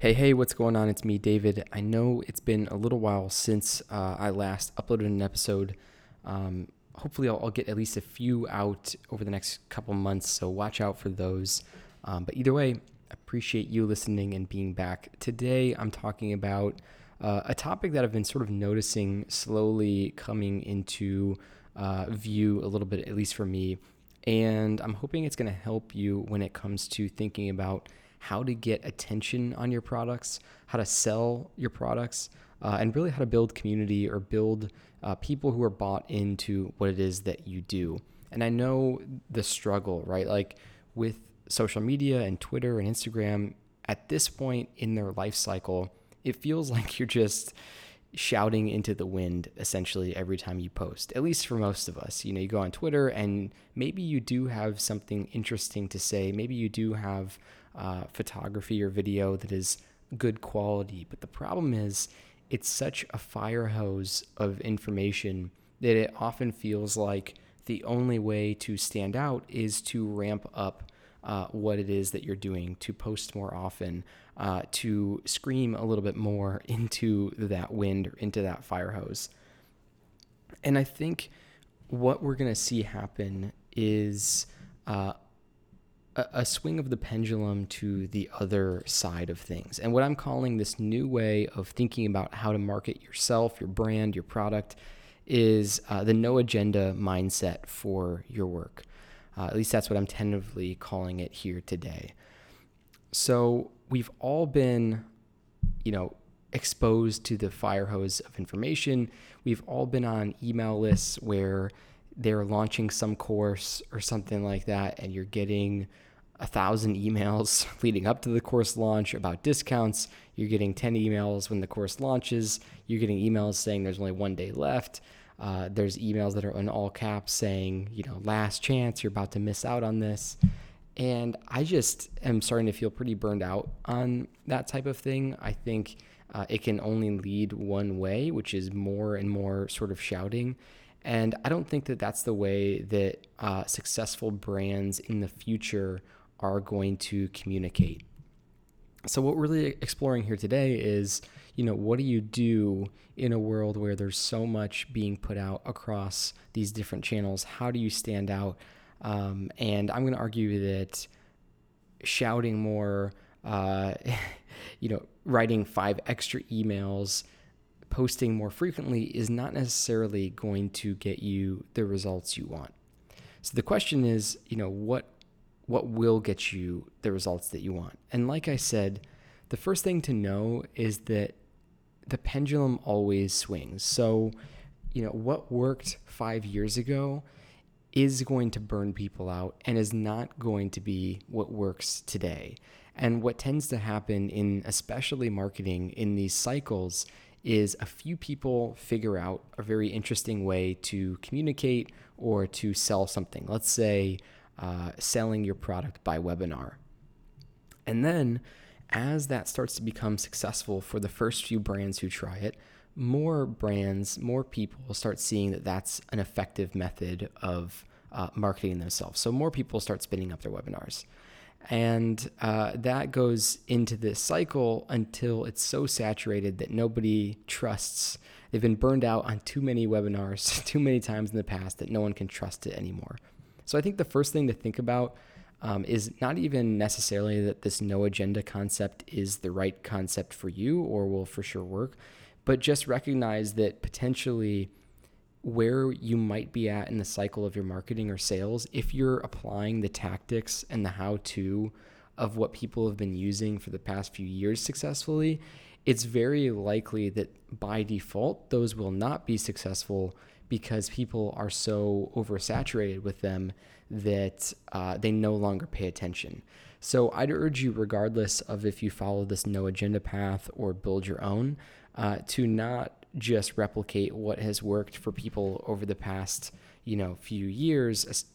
Hey, hey, what's going on? It's me, David. I know it's been a little while since uh, I last uploaded an episode. Um, hopefully, I'll, I'll, get at least a few out over the next couple months, so watch out for those. Um, but either way, appreciate you listening and being back. Today, I'm talking about uh, a topic that I've been sort of noticing slowly coming into uh, view a little bit, at least for me. And I'm hoping it's going to help you when it comes to thinking about how to get attention on your products, how to sell your products, uh, and really how to build community or build uh, people who are bought into what it is that you do. And I know the struggle, right? Like with social media and Twitter and Instagram, at this point in their life cycle, it feels like you're just shouting into the wind essentially every time you post, at least for most of us. You know, you go on Twitter and maybe you do have something interesting to say. Maybe you do have uh, photography or video that is good quality. But the problem is, it's such a fire hose of information that it often feels like the only way to stand out is to ramp up uh, what it is that you're doing, to post more often, uh, to scream a little bit more into that wind or into that fire hose. And I think what we're going to see happen is uh, a, swing of the pendulum to the other side of things. And what I'm calling this new way of thinking about how to market yourself, your brand, your product is uh, the no agenda mindset for your work. Uh, at least that's what I'm tentatively calling it here today. So we've all been, you know, exposed to the fire hose of information. We've all been on email lists where they're launching some course or something like that, and you're getting a thousand emails leading up to the course launch about discounts. You're getting 10 emails when the course launches. You're getting emails saying there's only one day left. Uh, there's emails that are in all caps saying, you know, last chance, you're about to miss out on this. And I just am starting to feel pretty burned out on that type of thing. I think uh, it can only lead one way, which is more and more sort of shouting. And I don't think that that's the way that uh, successful brands in the future are going to communicate. So, what we're really exploring here today is, you know, what do you do in a world where there's so much being put out across these different channels? How do you stand out? Um, and I'm going to argue that shouting more, uh, you know, writing five extra emails, posting more frequently is not necessarily going to get you the results you want. So the question is, you know, what what will get you the results that you want. And like I said, the first thing to know is that the pendulum always swings. So, you know, what worked five years ago is going to burn people out and is not going to be what works today. And what tends to happen in especially marketing in these cycles is a few people figure out a very interesting way to communicate or to sell something. Let's say uh, selling your product by webinar. And then, as that starts to become successful for the first few brands who try it, more brands, more people start seeing that that's an effective method of uh, marketing themselves. So, more people start spinning up their webinars. And uh, that goes into this cycle until it's so saturated that nobody trusts. They've been burned out on too many webinars too many times in the past that no one can trust it anymore. So I think the first thing to think about um, is not even necessarily that this no agenda concept is the right concept for you or will for sure work, but just recognize that potentially where you might be at in the cycle of your marketing or sales, if you're applying the tactics and the how to of what people have been using for the past few years successfully, it's very likely that by default, those will not be successful because people are so oversaturated with them that uh, they no longer pay attention. So I'd urge you, regardless of if you follow this no agenda path or build your own, uh, to not just replicate what has worked for people over the past, you know, few years,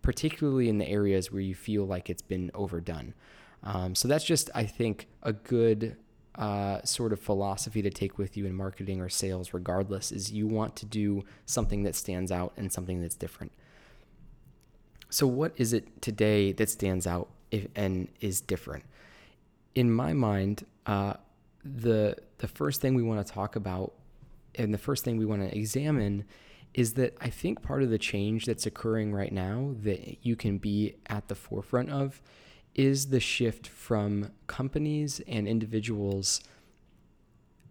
particularly in the areas where you feel like it's been overdone. Um, so that's just, I think, a good uh, sort of philosophy to take with you in marketing or sales, regardless, is you want to do something that stands out and something that's different. So, what is it today that stands out if, and is different? in my mind, uh, the the first thing we want to talk about and the first thing we want to examine is that I think part of the change that's occurring right now that you can be at the forefront of is the shift from companies and individuals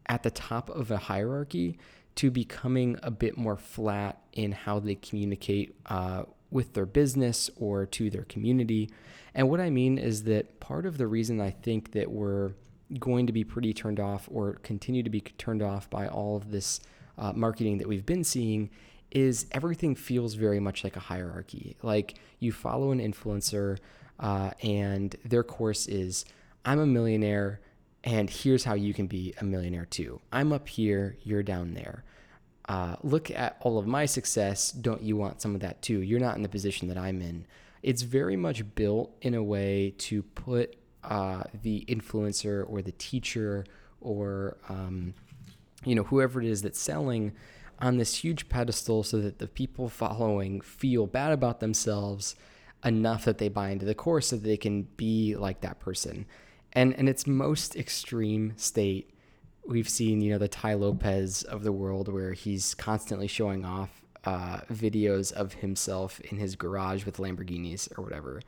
at the top of a hierarchy to becoming a bit more flat in how they communicate uh, with their business or to their community. And what I mean is that part of the reason I think that we're going to be pretty turned off or continue to be turned off by all of this uh, marketing that we've been seeing is everything feels very much like a hierarchy. Like you follow an influencer, uh, and their course is I'm a millionaire, and here's how you can be a millionaire too. I'm up here, you're down there. Uh, look at all of my success. Don't you want some of that too? You're not in the position that I'm in. It's very much built in a way to put uh, the influencer or the teacher or um, you know whoever it is that's selling on this huge pedestal so that the people following feel bad about themselves enough that they buy into the course so that they can be like that person. And in its most extreme state, we've seen, you know, the Tai Lopez of the world where he's constantly showing off uh, videos of himself in his garage with Lamborghinis or whatever.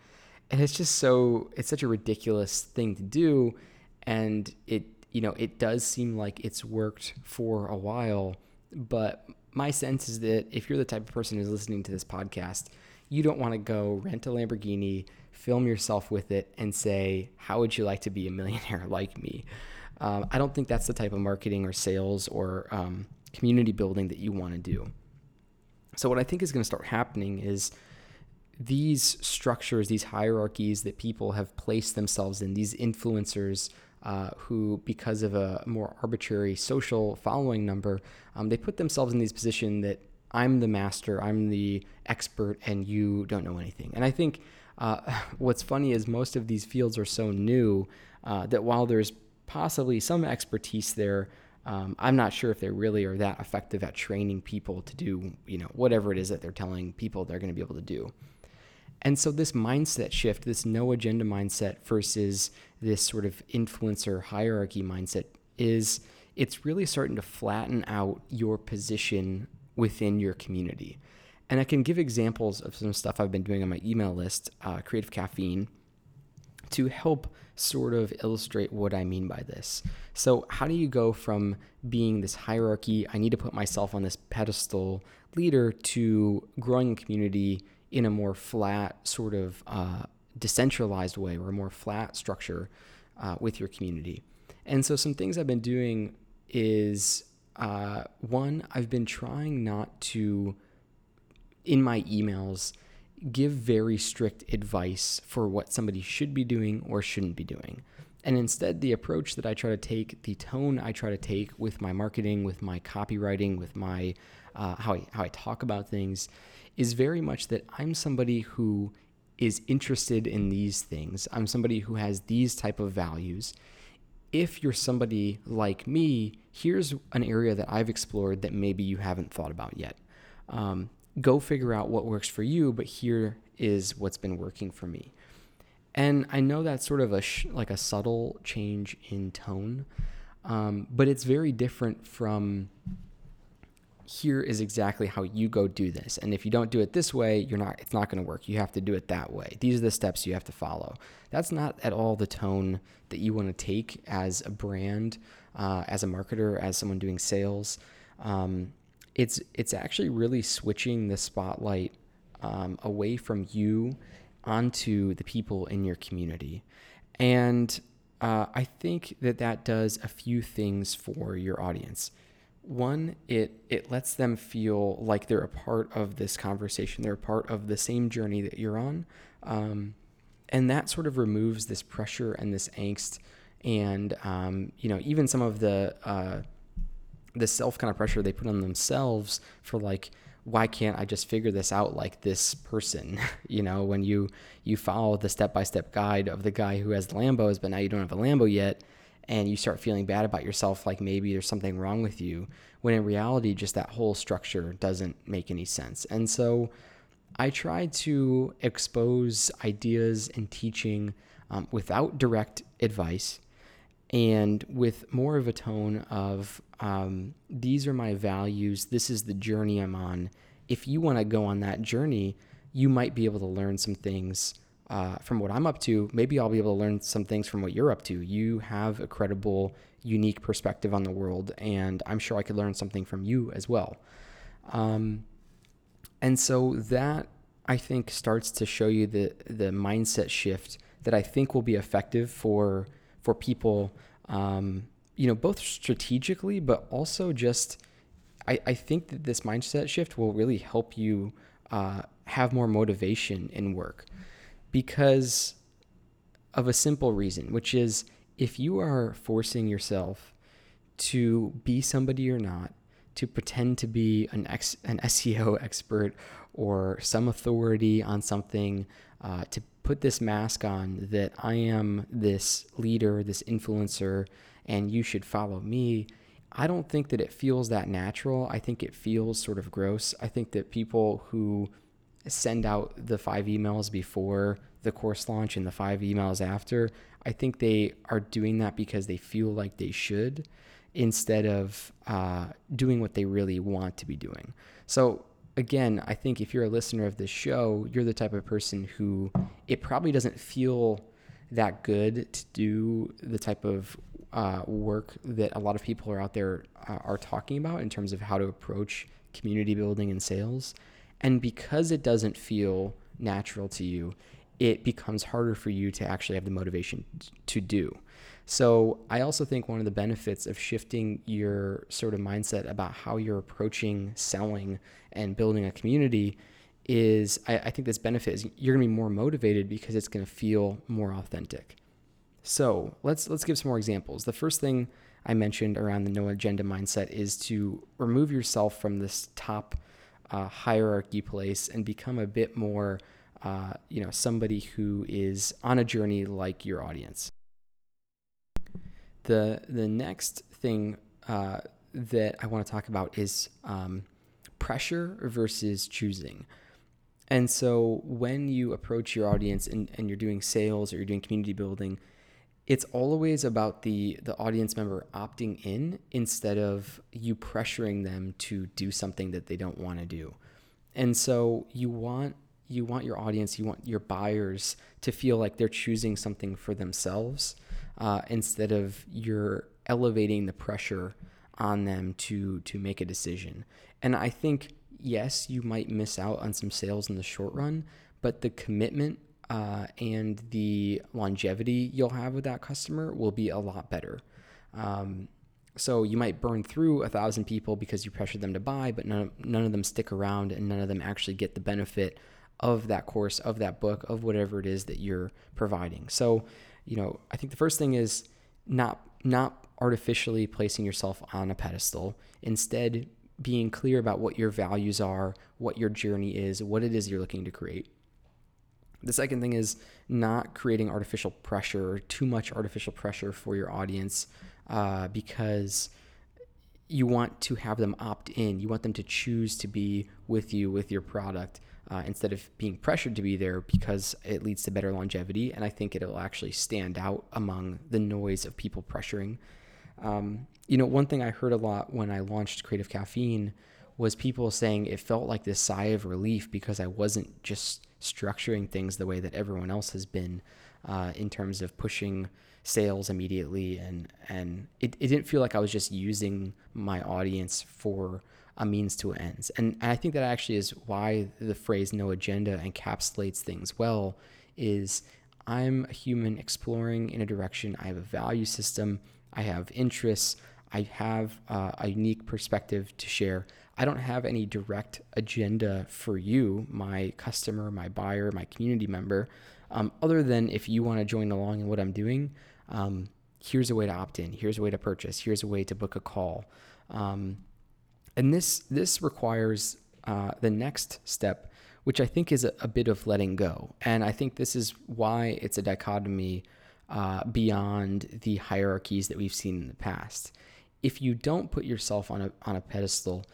And it's just so, it's such a ridiculous thing to do. And it, you know, it does seem like it's worked for a while but my sense is that if you're the type of person who's listening to this podcast, you don't want to go rent a Lamborghini, film yourself with it, and say, How would you like to be a millionaire like me? Um, I don't think that's the type of marketing or sales or um, community building that you want to do. So, what I think is going to start happening is these structures, these hierarchies that people have placed themselves in, these influencers uh, who, because of a more arbitrary social following number, um, they put themselves in these position that I'm the master, I'm the expert, and you don't know anything. And I think uh, what's funny is most of these fields are so new uh, that while there's possibly some expertise there, um, I'm not sure if they really are that effective at training people to do, you know, whatever it is that they're telling people they're going to be able to do. And so this mindset shift, this no agenda mindset versus this sort of influencer hierarchy mindset is it's really starting to flatten out your position within your community. And I can give examples of some stuff I've been doing on my email list, uh, Creative Caffeine, to help sort of illustrate what I mean by this. So, how do you go from being this hierarchy, I need to put myself on this pedestal leader, to growing a community in a more flat, sort of uh, decentralized way or a more flat structure uh, with your community? And so, some things I've been doing is uh, one, I've been trying not to, in my emails, give very strict advice for what somebody should be doing or shouldn't be doing. And instead, the approach that I try to take, the tone I try to take with my marketing, with my copywriting, with my uh, how I, how I talk about things, is very much that I'm somebody who is interested in these things. I'm somebody who has these type of values. If you're somebody like me, here's an area that I've explored that maybe you haven't thought about yet. Um, go figure out what works for you, but here is what's been working for me. And I know that's sort of a sh- like a subtle change in tone, um, but it's very different from here is exactly how you go do this. And if you don't do it this way, you're not it's not going to work. You have to do it that way. These are the steps you have to follow. That's not at all the tone that you want to take as a brand, uh, as a marketer, as someone doing sales. Um, it's it's actually really switching the spotlight um, away from you onto the people in your community. And uh, I think that that does a few things for your audience one it it lets them feel like they're a part of this conversation they're a part of the same journey that you're on um, and that sort of removes this pressure and this angst and um, you know even some of the uh, the self kind of pressure they put on themselves for like why can't I just figure this out like this person? you know, when you you follow the step by step guide of the guy who has Lambos, but now you don't have a Lambo yet, and you start feeling bad about yourself, like maybe there's something wrong with you, when in reality, just that whole structure doesn't make any sense. And so I try to expose ideas and teaching um, without direct advice and with more of a tone of um, these are my values, this is the journey I'm on. If you want to go on that journey, you might be able to learn some things uh, from what I'm up to. Maybe I'll be able to learn some things from what you're up to. You have a credible, unique perspective on the world, and I'm sure I could learn something from you as well. Um, and so that I think starts to show you the the mindset shift that I think will be effective for for people, um, you know, both strategically, but also just I, I think that this mindset shift will really help you uh, have more motivation in work because of a simple reason, which is if you are forcing yourself to be somebody you're not, to pretend to be an ex, an SEO expert or some authority on something, uh, to put this mask on that I am this leader, this influencer, and you should follow me. I don't think that it feels that natural. I think it feels sort of gross. I think that people who send out the five emails before the course launch and the five emails after, I think they are doing that because they feel like they should instead of uh, doing what they really want to be doing. So, again, I think if you're a listener of this show, you're the type of person who it probably doesn't feel that good to do the type of uh, work that a lot of people are out there uh, are talking about in terms of how to approach community building and sales. And because it doesn't feel natural to you, it becomes harder for you to actually have the motivation to do. So, I also think one of the benefits of shifting your sort of mindset about how you're approaching selling and building a community is I, I think this benefit is you're to be more motivated because it's to feel more authentic. So, let's let's give some more examples. The first thing I mentioned around the no agenda mindset is to remove yourself from this top uh, hierarchy place and become a bit more uh, you know, somebody who is on a journey like your audience. The the next thing uh, that I want to talk about is um, pressure versus choosing. And so when you approach your audience and, and you're doing sales or you're doing community building, it's always about the the audience member opting in instead of you pressuring them to do something that they don't want to do. And so you want you want your audience, you want your buyers to feel like they're choosing something for themselves uh, instead of you're elevating the pressure on them to to make a decision. And I think yes, you might miss out on some sales in the short run, but the commitment uh, and the longevity you'll have with that customer will be a lot better. Um, so you might burn through a thousand people because you pressured them to buy, but none none of them stick around and none of them actually get the benefit of that course, of that book, of whatever it is that you're providing. So, you know, I think the first thing is not not artificially placing yourself on a pedestal. Instead, being clear about what your values are, what your journey is, what it is you're looking to create. The second thing is not creating artificial pressure or too much artificial pressure for your audience uh, because you want to have them opt in. You want them to choose to be with you with your product uh, instead of being pressured to be there because it leads to better longevity. And I think it'll actually stand out among the noise of people pressuring. Um, you know, one thing I heard a lot when I launched Creative Caffeine was people saying it felt like this sigh of relief because I wasn't just structuring things the way that everyone else has been uh, in terms of pushing sales immediately and and it, it didn't feel like I was just using my audience for a means to ends. And I think that actually is why the phrase no agenda encapsulates things well is I'm a human exploring in a direction. I have a value system, I have interests, I have uh, a unique perspective to share. I don't have any direct agenda for you, my customer, my buyer, my community member, um, other than if you want to join along in what I'm doing. Um, here's a way to opt in. Here's a way to purchase. Here's a way to book a call. Um, and this this requires uh, the next step, which I think is a, a, bit of letting go. And I think this is why it's a dichotomy uh, beyond the hierarchies that we've seen in the past. If you don't put yourself on a on a pedestal,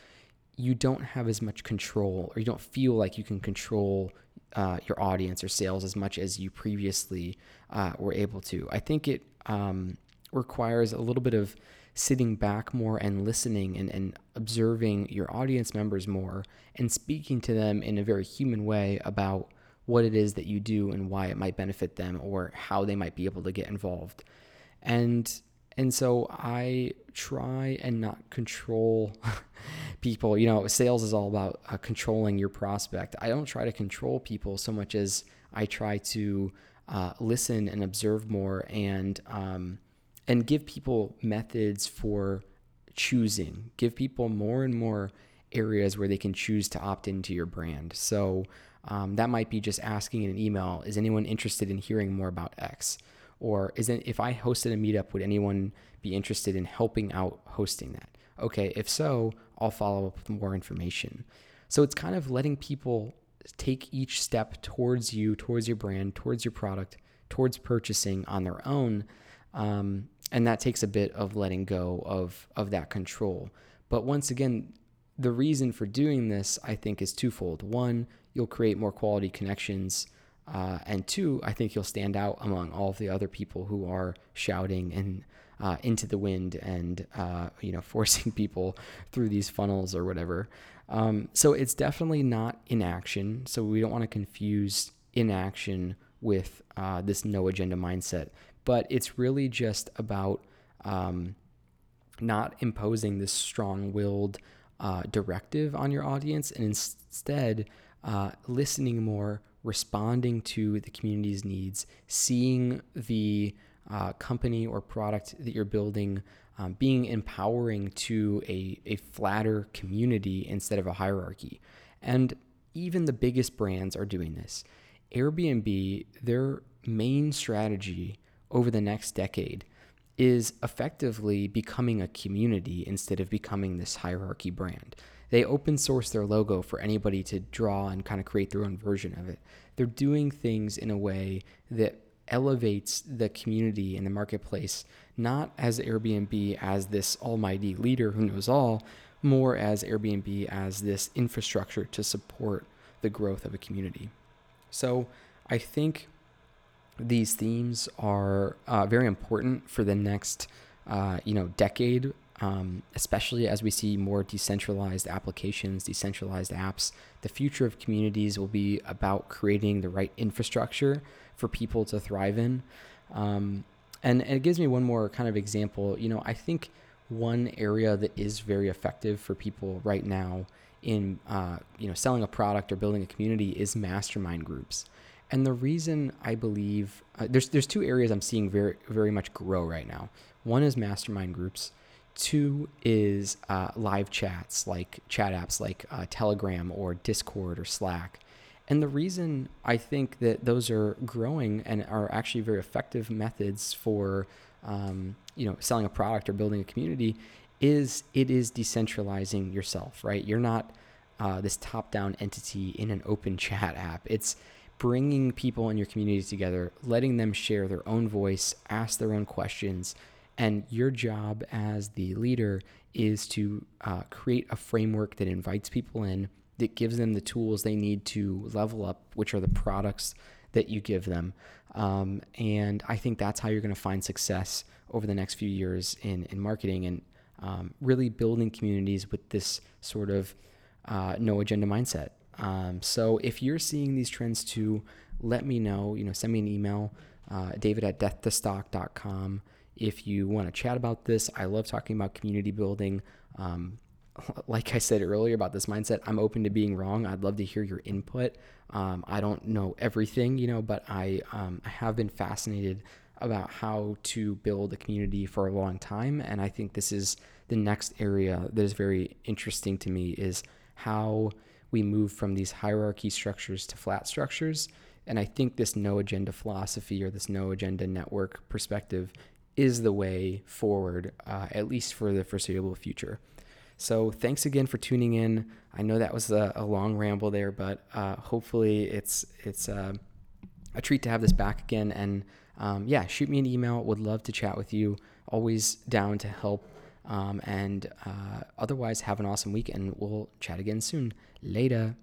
you don't have as much control, or you don't feel like you can control uh, your audience or sales as much as you previously uh, were able to. I think it um, requires a little bit of sitting back more and listening and, and observing your audience members more and speaking to them in a very human way about what it is that you do and why it might benefit them or how they might be able to get involved. And and so I try and not control people. You know, sales is all about uh, controlling your prospect. I don't try to control people so much as I try to uh, listen and observe more and um, and give people methods for choosing. Give people more and more areas where they can choose to opt into your brand. So um, that might be just asking in an email, is anyone interested in hearing more about X? Or is it, if I hosted a meetup, would anyone be interested in helping out hosting that? Okay, if so, I'll follow up with more information. So it's kind of letting people take each step towards you, towards your brand, towards your product, towards purchasing on their own. Um, and that takes a bit of letting go of, of that control. But once again, the reason for doing this, I think, is twofold. One, you'll create more quality connections. Uh, and two, I think you'll stand out among all of the other people who are shouting and uh, into the wind and uh, you know forcing people through these funnels or whatever. Um, so it's definitely not inaction. So we don't want to confuse inaction with uh, this no agenda mindset, but it's really just about um, not imposing this strong-willed uh, directive on your audience and instead uh, listening more, responding to the community's needs, seeing the uh, company or product that you're building um, being empowering to a, a flatter community instead of a hierarchy. And even the biggest brands are doing this. Airbnb, their main strategy over the next decade is effectively becoming a community instead of becoming this hierarchy brand. They open source their logo for anybody to draw and kind of create their own version of it. They're doing things in a way that elevates the community and the marketplace, not as Airbnb as this almighty leader who knows all, more as Airbnb as this infrastructure to support the growth of a community. So I think these themes are uh, very important for the next, uh, you know, decade um, especially as we see more decentralized applications, decentralized apps. The future of communities will be about creating the right infrastructure for people to thrive in. Um, and, and it gives me one more kind of example. You know, I think one area that is very effective for people right now in uh, you know selling a product or building a community is mastermind groups. And the reason I believe uh, there's there's two areas I'm seeing very very much grow right now. One is mastermind groups, Two is uh, live chats like chat apps like uh, Telegram or Discord or Slack. And the reason I think that those are growing and are actually very effective methods for um, you know selling a product or building a community is it is decentralizing yourself, right? You're not uh, this top-down entity in an open chat app. It's bringing people in your community together, letting them share their own voice, ask their own questions, and your job as the leader is to uh, create a framework that invites people in, that gives them the tools they need to level up, which are the products that you give them. Um, and I think that's how you're going to find success over the next few years in, in marketing and um, really building communities with this sort of uh, no agenda mindset. Um, so if you're seeing these trends too, let me know. You know, send me an email, uh, david at deathtostock.com. If you want to chat about this, I love talking about community building. Um, like I said earlier about this mindset, I'm open to being wrong. I'd love to hear your input. Um, I don't know everything, you know, but I, um, I have been fascinated about how to build a community for a long time. And I think this is the next area that is very interesting to me is how we move from these hierarchy structures to flat structures. And I think this no agenda philosophy or this no agenda network perspective is the way forward, uh, at least for the foreseeable future. So thanks again for tuning in. I know that was a, a long ramble there, but uh, hopefully it's it's uh, a treat to have this back again. And um, yeah, shoot me an email. Would love to chat with you. Always down to help. Um, and uh, otherwise, have an awesome week, and we'll chat again soon. Later.